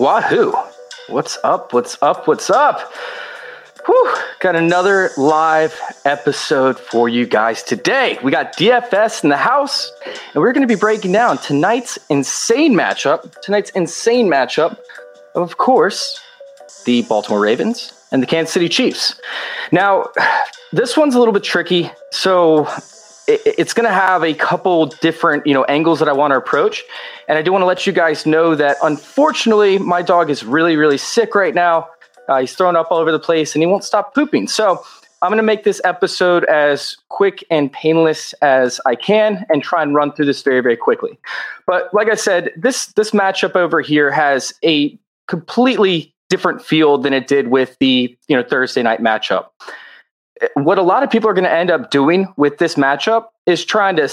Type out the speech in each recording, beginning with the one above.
Wahoo! What's up? What's up? What's up? Whew, got another live episode for you guys today. We got DFS in the house, and we're going to be breaking down tonight's insane matchup. Tonight's insane matchup, of course, the Baltimore Ravens and the Kansas City Chiefs. Now, this one's a little bit tricky. So it's going to have a couple different you know angles that I want to approach, and I do want to let you guys know that unfortunately my dog is really really sick right now. Uh, he's thrown up all over the place and he won't stop pooping. So I'm going to make this episode as quick and painless as I can and try and run through this very very quickly. But like I said, this this matchup over here has a completely different field than it did with the you know Thursday night matchup what a lot of people are going to end up doing with this matchup is trying to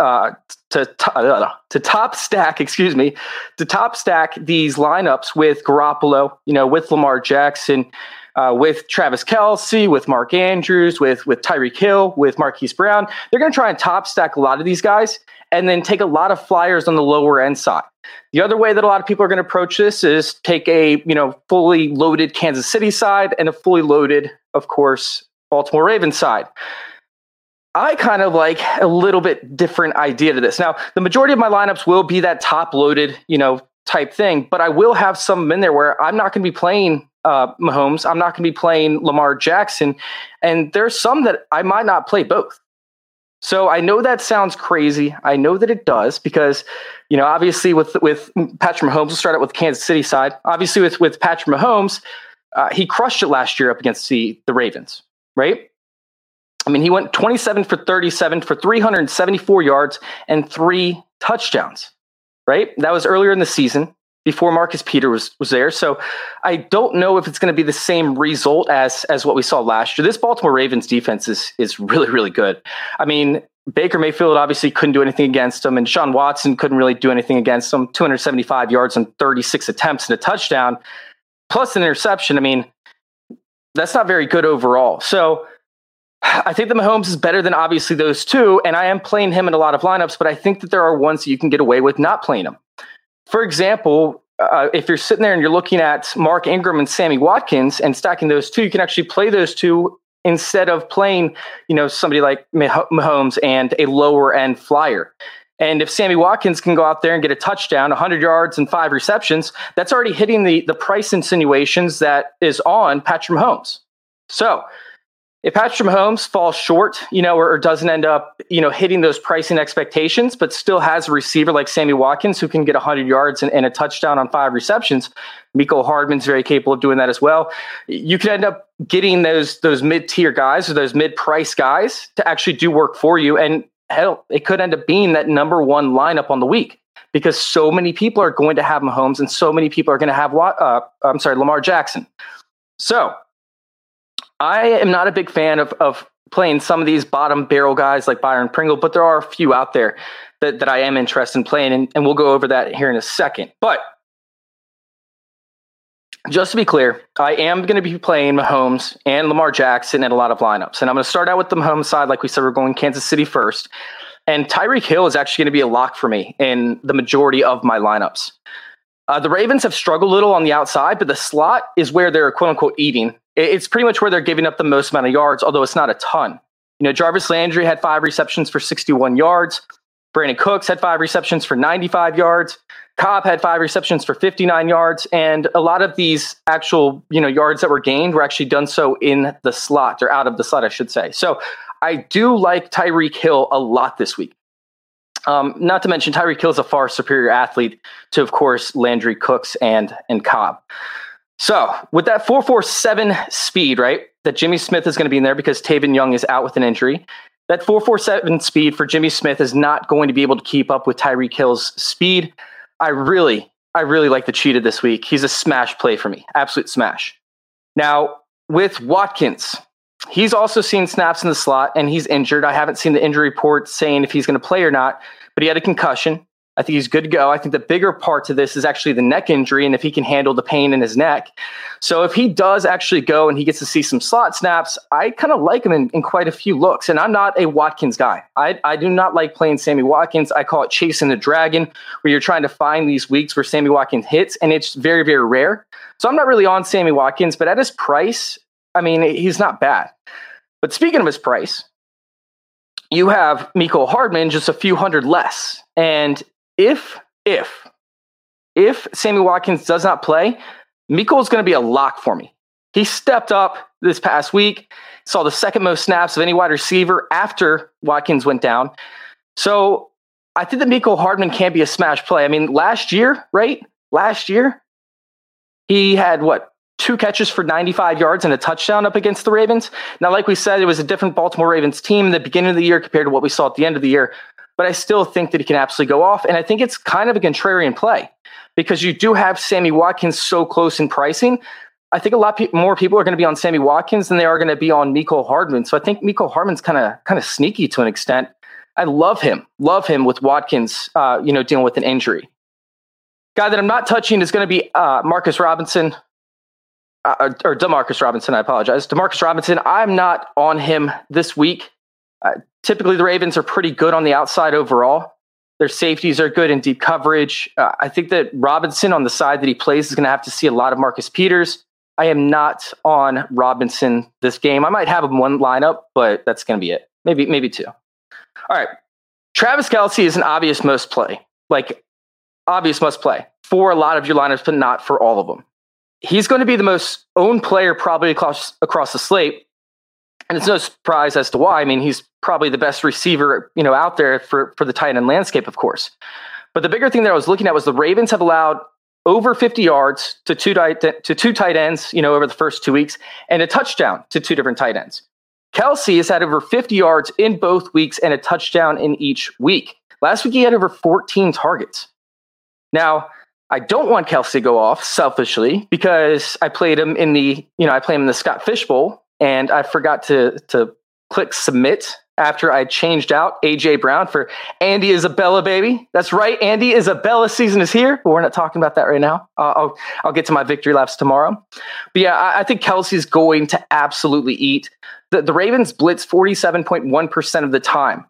uh, to uh, to top stack, excuse me, to top stack these lineups with Garoppolo, you know, with Lamar Jackson, uh, with Travis Kelce, with Mark Andrews, with with Tyreek Hill, with Marquise Brown. They're going to try and top stack a lot of these guys, and then take a lot of flyers on the lower end side. The other way that a lot of people are going to approach this is take a you know fully loaded Kansas City side and a fully loaded, of course, Baltimore Ravens side. I kind of like a little bit different idea to this. Now, the majority of my lineups will be that top loaded, you know, type thing, but I will have some in there where I'm not going to be playing uh, Mahomes. I'm not going to be playing Lamar Jackson. And there's some that I might not play both. So I know that sounds crazy. I know that it does because, you know, obviously with with Patrick Mahomes, we'll start out with Kansas City side. Obviously with with Patrick Mahomes, uh, he crushed it last year up against the the Ravens right? I mean, he went 27 for 37 for 374 yards and three touchdowns, right? That was earlier in the season before Marcus Peter was was there. So I don't know if it's going to be the same result as as what we saw last year. This Baltimore Ravens defense is is really really good. I mean, Baker Mayfield obviously couldn't do anything against them, and Sean Watson couldn't really do anything against them. 275 yards on 36 attempts and a touchdown, plus an interception. I mean, that's not very good overall. So I think that Mahomes is better than obviously those two, and I am playing him in a lot of lineups, but I think that there are ones that you can get away with not playing him. For example, uh, if you're sitting there and you're looking at Mark Ingram and Sammy Watkins and stacking those two, you can actually play those two instead of playing, you know, somebody like Mahomes and a lower end flyer. And if Sammy Watkins can go out there and get a touchdown, 100 yards and five receptions, that's already hitting the, the price insinuations that is on Patrick Mahomes. So if Patrick Mahomes falls short, you know, or, or, doesn't end up, you know, hitting those pricing expectations, but still has a receiver like Sammy Watkins who can get 100 yards and, and a touchdown on five receptions, Mecole Hardman's very capable of doing that as well. You could end up getting those those mid tier guys or those mid price guys to actually do work for you. And hell, it could end up being that number one lineup on the week because so many people are going to have Mahomes and so many people are going to have uh, I'm sorry, Lamar Jackson. So I am not a big fan of, of playing some of these bottom barrel guys like Byron Pringle, but there are a few out there that, that I am interested in playing, and, and we'll go over that here in a second. But just to be clear, I am going to be playing Mahomes and Lamar Jackson in a lot of lineups. And I'm going to start out with the Mahomes side. Like we said, we're going Kansas City first. And Tyreek Hill is actually going to be a lock for me in the majority of my lineups. Uh, the Ravens have struggled a little on the outside, but the slot is where they're quote unquote eating. It's pretty much where they're giving up the most amount of yards, although it's not a ton. You know, Jarvis Landry had five receptions for 61 yards. Brandin Cooks had five receptions for 95 yards. Cobb had five receptions for 59 yards, and a lot of these actual you know yards that were gained were actually done so in the slot or out of the slot, I should say. So I do like Tyreek Hill a lot this week. Um, not to mention Tyreek Hill is a far superior athlete to, of course, Landry Cooks and and Cobb. So with that 447 speed, right, that Jimmy Smith is going to be in there because Tavon Young is out with an injury. That 447 speed for Jimmy Smith is not going to be able to keep up with Tyreek Hill's speed. I really, I really like the cheetah this week. He's a smash play for me, absolute smash. Now, with Watkins, he's also seen snaps in the slot and he's injured. I haven't seen the injury report saying if he's going to play or not, but he had a concussion. I think he's good to go. I think the bigger part to this is actually the neck injury and if he can handle the pain in his neck. So if he does actually go and he gets to see some slot snaps, I kind of like him in, in, quite a few looks. And I'm not a Watkins guy. I, I do not like playing Sammy Watkins. I call it chasing the dragon, where you're trying to find these weeks where Sammy Watkins hits, and it's very, very rare. So I'm not really on Sammy Watkins, but at his price, I mean, he's not bad. But speaking of his price, you have Mecole Hardman just a few hundred less. And if, if, if Sammy Watkins does not play, Mecole is going to be a lock for me. He stepped up this past week, saw the second most snaps of any wide receiver after Watkins went down. So I think that Mecole Hardman can be a smash play. I mean, last year, right? Last year, he had what? Two catches for 95 yards and a touchdown up against the Ravens. Now, like we said, it was a different Baltimore Ravens team in the beginning of the year compared to what we saw at the end of the year but I still think that he can absolutely go off. And I think it's kind of a contrarian play because you do have Sammy Watkins so close in pricing. I think a lot pe- more people are going to be on Sammy Watkins than they are going to be on Mecole Hardman. So I think Mecole Hardman's kind of kind of sneaky to an extent. I love him, love him with Watkins, uh, you know, dealing with an injury. Guy that I'm not touching is going to be uh, Marcus Robinson, uh, or Demarcus Robinson. I apologize, Demarcus Robinson. I'm not on him this week. Uh, typically, the Ravens are pretty good on the outside overall. Their safeties are good in deep coverage. Uh, I think that Robinson on the side that he plays is going to have to see a lot of Marcus Peters. I am not on Robinson this game. I might have him one lineup, but that's going to be it. Maybe maybe two. All right. Travis Kelce is an obvious must play, like obvious must play for a lot of your lineups, but not for all of them. He's going to be the most owned player probably across across the slate and it's no surprise as to why. I mean, he's probably the best receiver, you know, out there for, for the tight end landscape, of course. But the bigger thing that I was looking at was the Ravens have allowed over 50 yards to two tight, to two tight ends, you know, over the first two weeks, and a touchdown to two different tight ends. Kelce has had over 50 yards in both weeks and a touchdown in each week. Last week he had over 14 targets. Now, I don't want Kelce to go off selfishly because I played him in the, you know, I played him in the Scott Fish Bowl and I forgot to to click submit after I changed out AJ Brown for Andy Isabella, baby. That's right, Andy Isabella season is here, but we're not talking about that right now. Uh, I'll I'll get to my victory laps tomorrow. But yeah, I, I think Kelce's going to absolutely eat. The, the Ravens blitz forty seven point one percent of the time,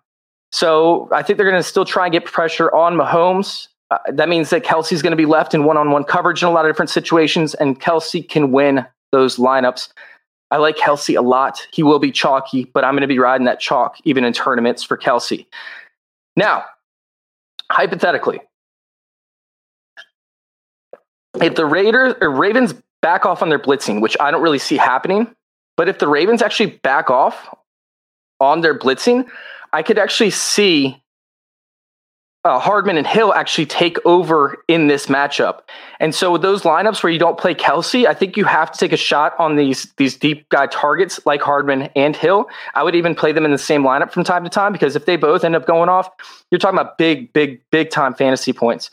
so I think they're going to still try and get pressure on Mahomes. Uh, that means that Kelce's going to be left in one on one coverage in a lot of different situations, and Kelce can win those lineups. I like Kelce a lot. He will be chalky, but I'm going to be riding that chalk even in tournaments for Kelce. Now, hypothetically, if the Raiders or Ravens back off on their blitzing, which I don't really see happening, but if the Ravens actually back off on their blitzing, I could actually see uh, Hardman and Hill actually take over in this matchup. And so with those lineups where you don't play Kelce, I think you have to take a shot on these these deep guy targets like Hardman and Hill. I would even play them in the same lineup from time to time because if they both end up going off, you're talking about big, big, big time fantasy points.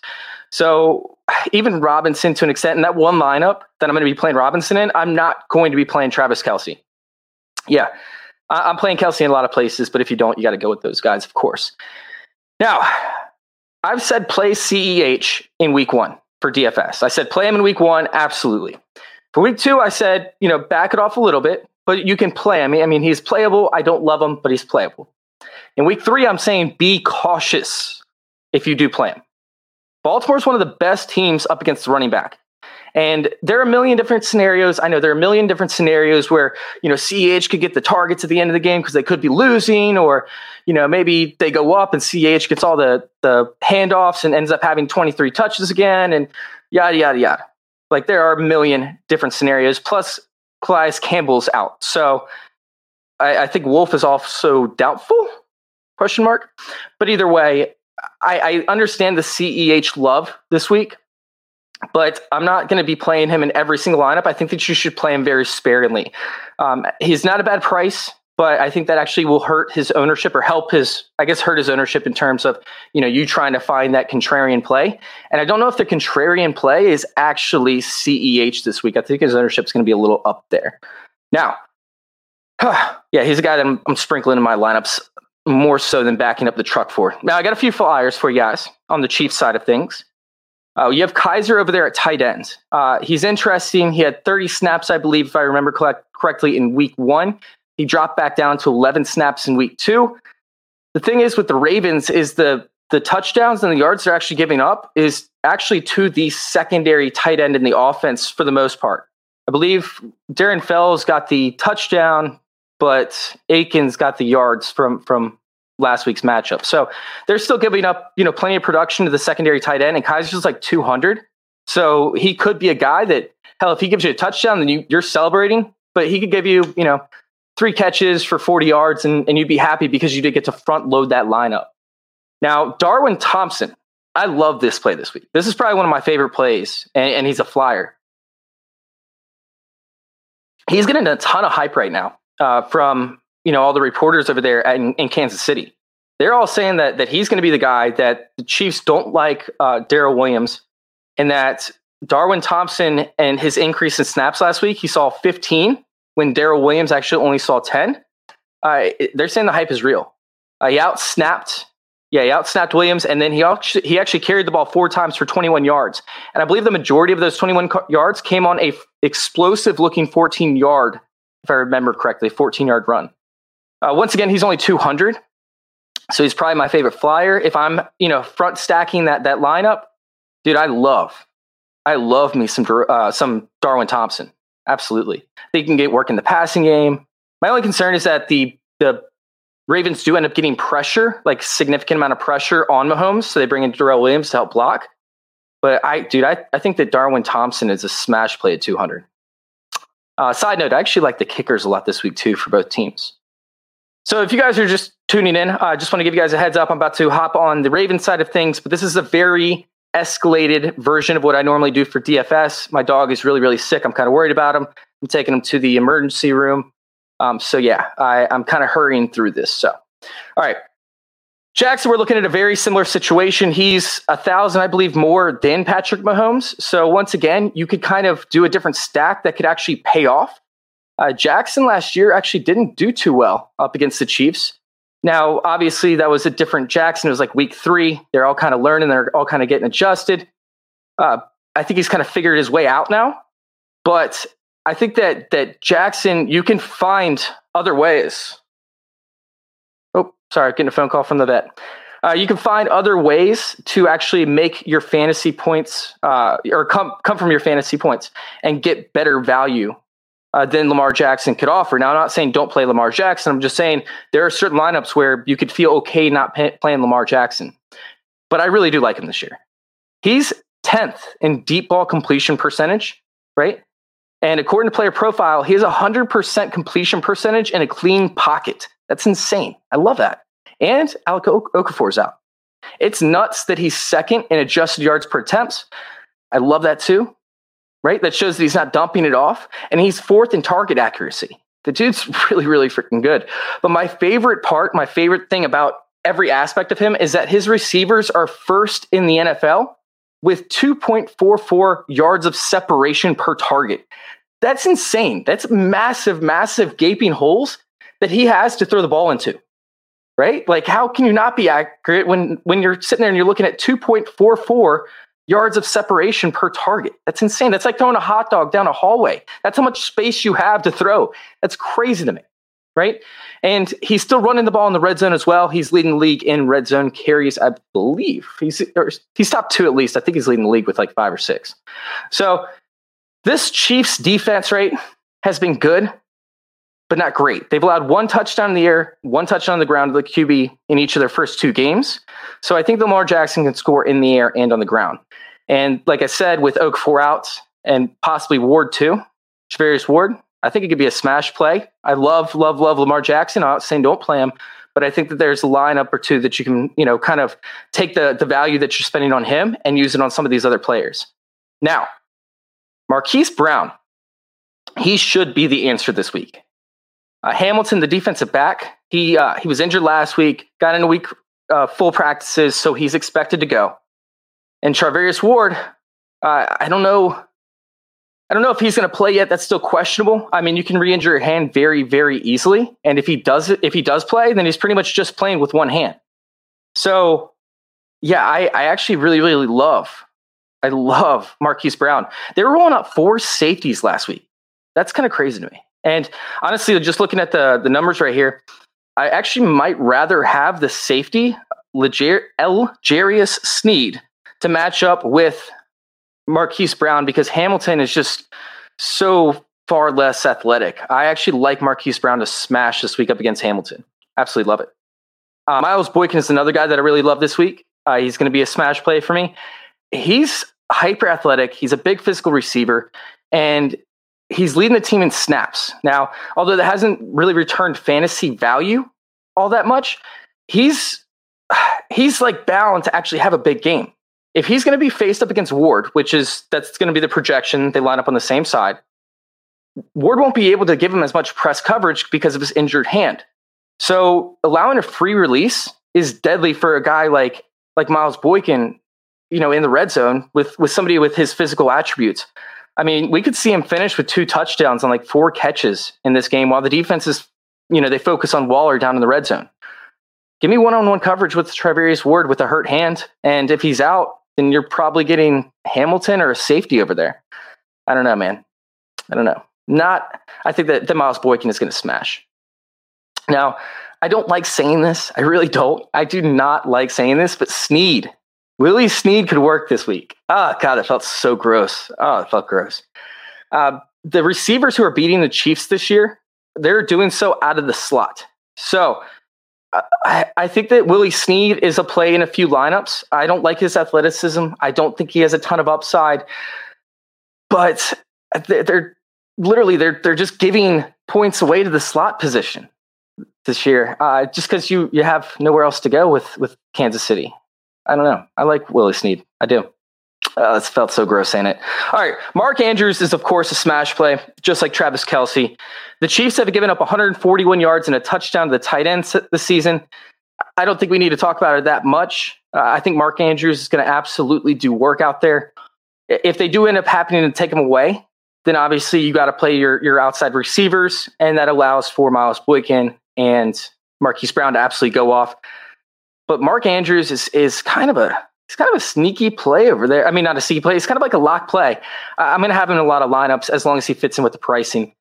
So even Robinson to an extent in that one lineup that I'm going to be playing Robinson in, I'm not going to be playing Travis Kelce. Yeah, I'm playing Kelce in a lot of places, but if you don't, you got to go with those guys, of course. Now, I've said play CEH in week one for DFS. I said play him in week one, absolutely. For week two, I said, you know, back it off a little bit, but you can play. I mean, I mean, he's playable. I don't love him, but he's playable. In week three, I'm saying be cautious if you do play him. Baltimore's one of the best teams up against the running back. And there are a million different scenarios. I know there are a million different scenarios where, you know, CEH could get the targets at the end of the game because they could be losing, or, you know, maybe they go up and CEH gets all the, the handoffs and ends up having 23 touches again and yada, yada, yada. Like there are a million different scenarios. Plus, Calais Campbell's out. So I, I think Wolfe is also doubtful, question mark. But either way, I, I understand the CEH love this week, but I'm not going to be playing him in every single lineup. I think that you should play him very sparingly. Um, he's not a bad price, but I think that actually will hurt his ownership or help his, I guess, hurt his ownership in terms of you know you trying to find that contrarian play. And I don't know if the contrarian play is actually CEH this week. I think his ownership is going to be a little up there. Now, yeah, he's a guy that I'm, I'm sprinkling in my lineups more so than backing up the truck for. Now, I got a few flyers for you guys on the Chiefs side of things. Uh, you have Keizer over there at tight end. Uh, he's interesting. He had 30 snaps, I believe, if I remember collect- correctly, in week one. He dropped back down to 11 snaps in week two. The thing is with the Ravens is the the touchdowns and the yards they're actually giving up is actually to the secondary tight end in the offense for the most part. I believe Darren Fells got the touchdown, but Akins got the yards from from last week's matchup. So they're still giving up, you know, plenty of production to the secondary tight end, and Keizer's like 200. So he could be a guy that, hell, if he gives you a touchdown, then you, you're celebrating. But he could give you, you know, three catches for 40 yards, and, and you'd be happy because you did get to front load that lineup. Now, Darwin Thompson, I love this play this week. This is probably one of my favorite plays, and, and he's a flyer. He's getting a ton of hype right now uh, from you know all the reporters over there in, in Kansas City. They're all saying that that he's going to be the guy that the Chiefs don't like uh, Darrel Williams, and that Darwin Thompson and his increase in snaps last week, he saw 15 when Darrel Williams actually only saw 10. Uh, they're saying the hype is real. Uh, he outsnapped, yeah, he outsnapped Williams, and then he actually, he actually carried the ball four times for 21 yards. And I believe the majority of those 21 yards came on a f- explosive looking 14 yard, if I remember correctly, 14 yard run. Uh, once again, he's only 200. So he's probably my favorite flyer. If I'm, you know, front stacking that that lineup, dude, I love, I love me some uh, some Darwin Thompson. Absolutely, they can get work in the passing game. My only concern is that the the Ravens do end up getting pressure, like significant amount of pressure on Mahomes, so they bring in Darrel Williams to help block. But I, dude, I, I think that Darwin Thompson is a smash play at 200. Uh, side note, I actually like the kickers a lot this week too for both teams. So if you guys are just tuning in, I uh, just want to give you guys a heads up. I'm about to hop on the Raven side of things, but this is a very escalated version of what I normally do for DFS. My dog is really, really sick. I'm kind of worried about him. I'm taking him to the emergency room. Um, so yeah, I, I'm kind of hurrying through this. So, all right. Jackson, we're looking at a very similar situation. He's a thousand, I believe, more than Patrick Mahomes. So once again, you could kind of do a different stack that could actually pay off. Uh, Jackson last year actually didn't do too well up against the Chiefs. Now, obviously, that was a different Jackson. It was like week three. They're all kind of learning. They're all kind of getting adjusted. Uh, I think he's kind of figured his way out now. But I think that that Jackson, you can find other ways. Oh, sorry, getting a phone call from the vet. Uh, you can find other ways to actually make your fantasy points uh, or come come from your fantasy points and get better value uh, than Lamar Jackson could offer. Now, I'm not saying don't play Lamar Jackson. I'm just saying there are certain lineups where you could feel okay not pay, playing Lamar Jackson. But I really do like him this year. He's 10th in deep ball completion percentage, right? And according to player profile, he has a 100% completion percentage and a clean pocket. That's insane. I love that. And Alec Okafor's out. It's nuts that he's second in adjusted yards per attempts. I love that too right? That shows that he's not dumping it off. And he's fourth in target accuracy. The dude's really, really freaking good. But my favorite part, my favorite thing about every aspect of him is that his receivers are first in the NFL with 2.44 yards of separation per target. That's insane. That's massive, massive gaping holes that he has to throw the ball into. Right? Like, how can you not be accurate when when you're sitting there and you're looking at 2.44 yards of separation per target. That's insane. That's like throwing a hot dog down a hallway. That's how much space you have to throw. That's crazy to me, right? And he's still running the ball in the red zone as well. He's leading the league in red zone carries, I believe. He's he's top two at least. I think he's leading the league with like five or six. So this Chiefs defense rate has been good, but not great. They've allowed one touchdown in the air, one touchdown on the ground to the QB in each of their first two games. So I think Lamar Jackson can score in the air and on the ground. And like I said, with Okafor outs and possibly Ward too, Charvarius Ward, I think it could be a smash play. I love, love, love Lamar Jackson. I'm not saying don't play him, but I think that there's a lineup or two that you can, you know, kind of take the the value that you're spending on him and use it on some of these other players. Now, Marquise Brown, he should be the answer this week. Uh, Hamilton, the defensive back, he uh, he was injured last week, got in a week uh, full practices, so he's expected to go. And Charvarius Ward, uh, I don't know. I don't know if he's going to play yet. That's still questionable. I mean, you can re-injure your hand very, very easily, and if he does, if he does play, then he's pretty much just playing with one hand. So, yeah, I, I actually really, really love, I love Marquise Brown. They were rolling out four safeties last week. That's kind of crazy to me. And honestly, just looking at the the numbers right here, I actually might rather have the safety L'Jarius Sneed to match up with Marquise Brown because Hamilton is just so far less athletic. I actually like Marquise Brown to smash this week up against Hamilton. Absolutely love it. Uh, Miles Boykin is another guy that I really love this week. Uh, he's going to be a smash play for me. He's hyper athletic. He's a big physical receiver, and he's leading the team in snaps. Now, although that hasn't really returned fantasy value all that much, he's he's like bound to actually have a big game. If he's going to be faced up against Ward, which is that's going to be the projection, they line up on the same side. Ward won't be able to give him as much press coverage because of his injured hand. So allowing a free release is deadly for a guy like like Miles Boykin, you know, in the red zone with with somebody with his physical attributes. I mean, we could see him finish with two touchdowns on like four catches in this game while the defense is, you know, they focus on Waller down in the red zone. Give me one on one coverage with Charvarius Ward with a hurt hand. And if he's out, then you're probably getting Hamilton or a safety over there. I don't know, man. I don't know. Not, I think that the Miles Boykin is going to smash. Now, I don't like saying this. I really don't. I do not like saying this, but Snead Willie Snead could work this week. Oh, God, it felt so gross. Oh, it felt gross. Uh, the receivers who are beating the Chiefs this year, they're doing so out of the slot. So I, I think that Willie Snead is a play in a few lineups. I don't like his athleticism. I don't think he has a ton of upside. But they're literally they're they're just giving points away to the slot position this year, uh, just because you you have nowhere else to go with with Kansas City. I don't know. I like Willie Snead. I do. Uh, it felt so gross saying it. All right. Mark Andrews is, of course, a smash play, just like Travis Kelce. The Chiefs have given up 141 yards and a touchdown to the tight end this season. I don't think we need to talk about it that much. Uh, I think Mark Andrews is going to absolutely do work out there. If they do end up happening to take him away, then obviously you got to play your, your outside receivers, and that allows for Miles Boykin and Marquise Brown to absolutely go off. But Mark Andrews is is kind of a he's kind of a sneaky play over there. I mean, not a sneaky play. It's kind of like a lock play. I'm going to have him in a lot of lineups as long as he fits in with the pricing.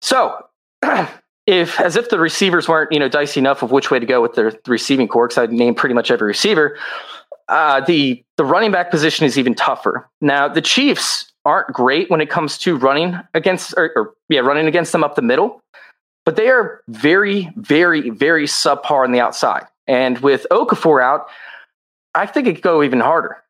So, if as if the receivers weren't you know dicey enough of which way to go with the, the receiving core, I'd name pretty much every receiver. Uh, the the running back position is even tougher. Now, the Chiefs aren't great when it comes to running against or, or yeah, running against them up the middle, but they are very, very, very subpar on the outside. And with Okafor out, I think it could go even harder.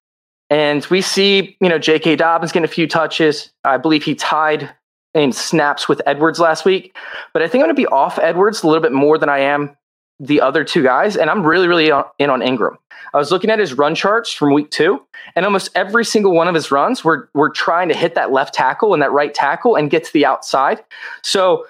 And we see, you know, J.K. Dobbins getting a few touches. I believe he tied in snaps with Edwards last week. But I think I'm going to be off Edwards a little bit more than I am the other two guys. And I'm really, really in on Ingram. I was looking at his run charts from week two, and almost every single one of his runs were, were trying to hit that left tackle and that right tackle and get to the outside. So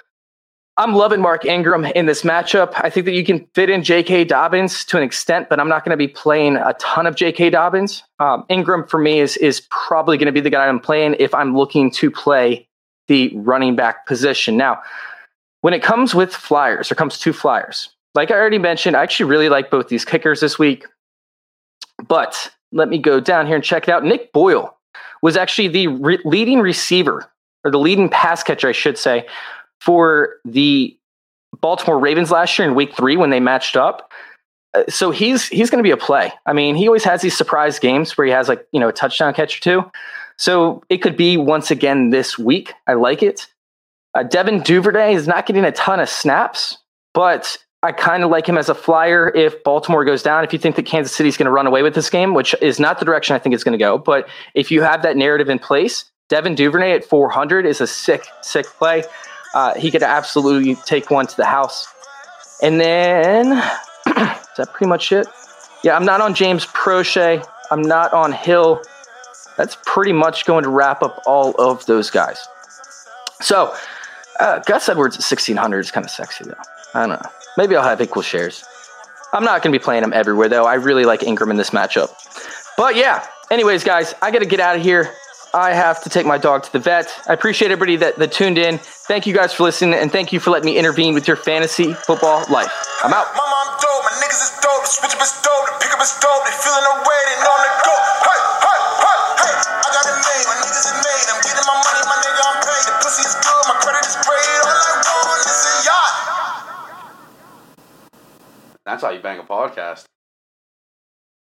I'm loving Mark Ingram in this matchup. I think that you can fit in J.K. Dobbins to an extent, but I'm not going to be playing a ton of J.K. Dobbins. Um, Ingram for me is is probably going to be the guy I'm playing if I'm looking to play the running back position. Now, when it comes with flyers, or comes to flyers, like I already mentioned, I actually really like both these kickers this week. But let me go down here and check it out. Nick Boyle was actually the re- leading receiver, or the leading pass catcher, I should say, for the Baltimore Ravens last year in week three when they matched up. Uh, so he's he's going to be a play. I mean, he always has these surprise games where he has like you know a touchdown catch or two. So it could be once again this week. I like it. Uh, Devin Duvernay is not getting a ton of snaps, but I kind of like him as a flyer if Baltimore goes down. If you think that Kansas City is going to run away with this game, which is not the direction I think it's going to go, but if you have that narrative in place, Devin Duvernay at 400 is a sick, sick play uh, he could absolutely take one to the house. And then, is that pretty much it? Yeah, I'm not on James Proche. I'm not on Hill. That's pretty much going to wrap up all of those guys. So, uh, Gus Edwards at 1600 is kind of sexy, though. I don't know. Maybe I'll have equal shares. I'm not going to be playing him everywhere, though. I really like Ingram in this matchup. But yeah, anyways, guys, I got to get out of here. I have to take my dog to the vet. I appreciate everybody that, that tuned in. Thank you guys for listening, and thank you for letting me intervene with your fantasy football life. I'm out. My mom dope, my niggas is dope, the switch up is dope, the pick up is dope, they feeling the way, they know I'm the go. Hey, hey, hey, hey, I got it made, my niggas is made, I'm getting my money, my nigga, I'm paid. The pussy is good, my credit is great, all I want is a yacht. That's how you bang a podcast.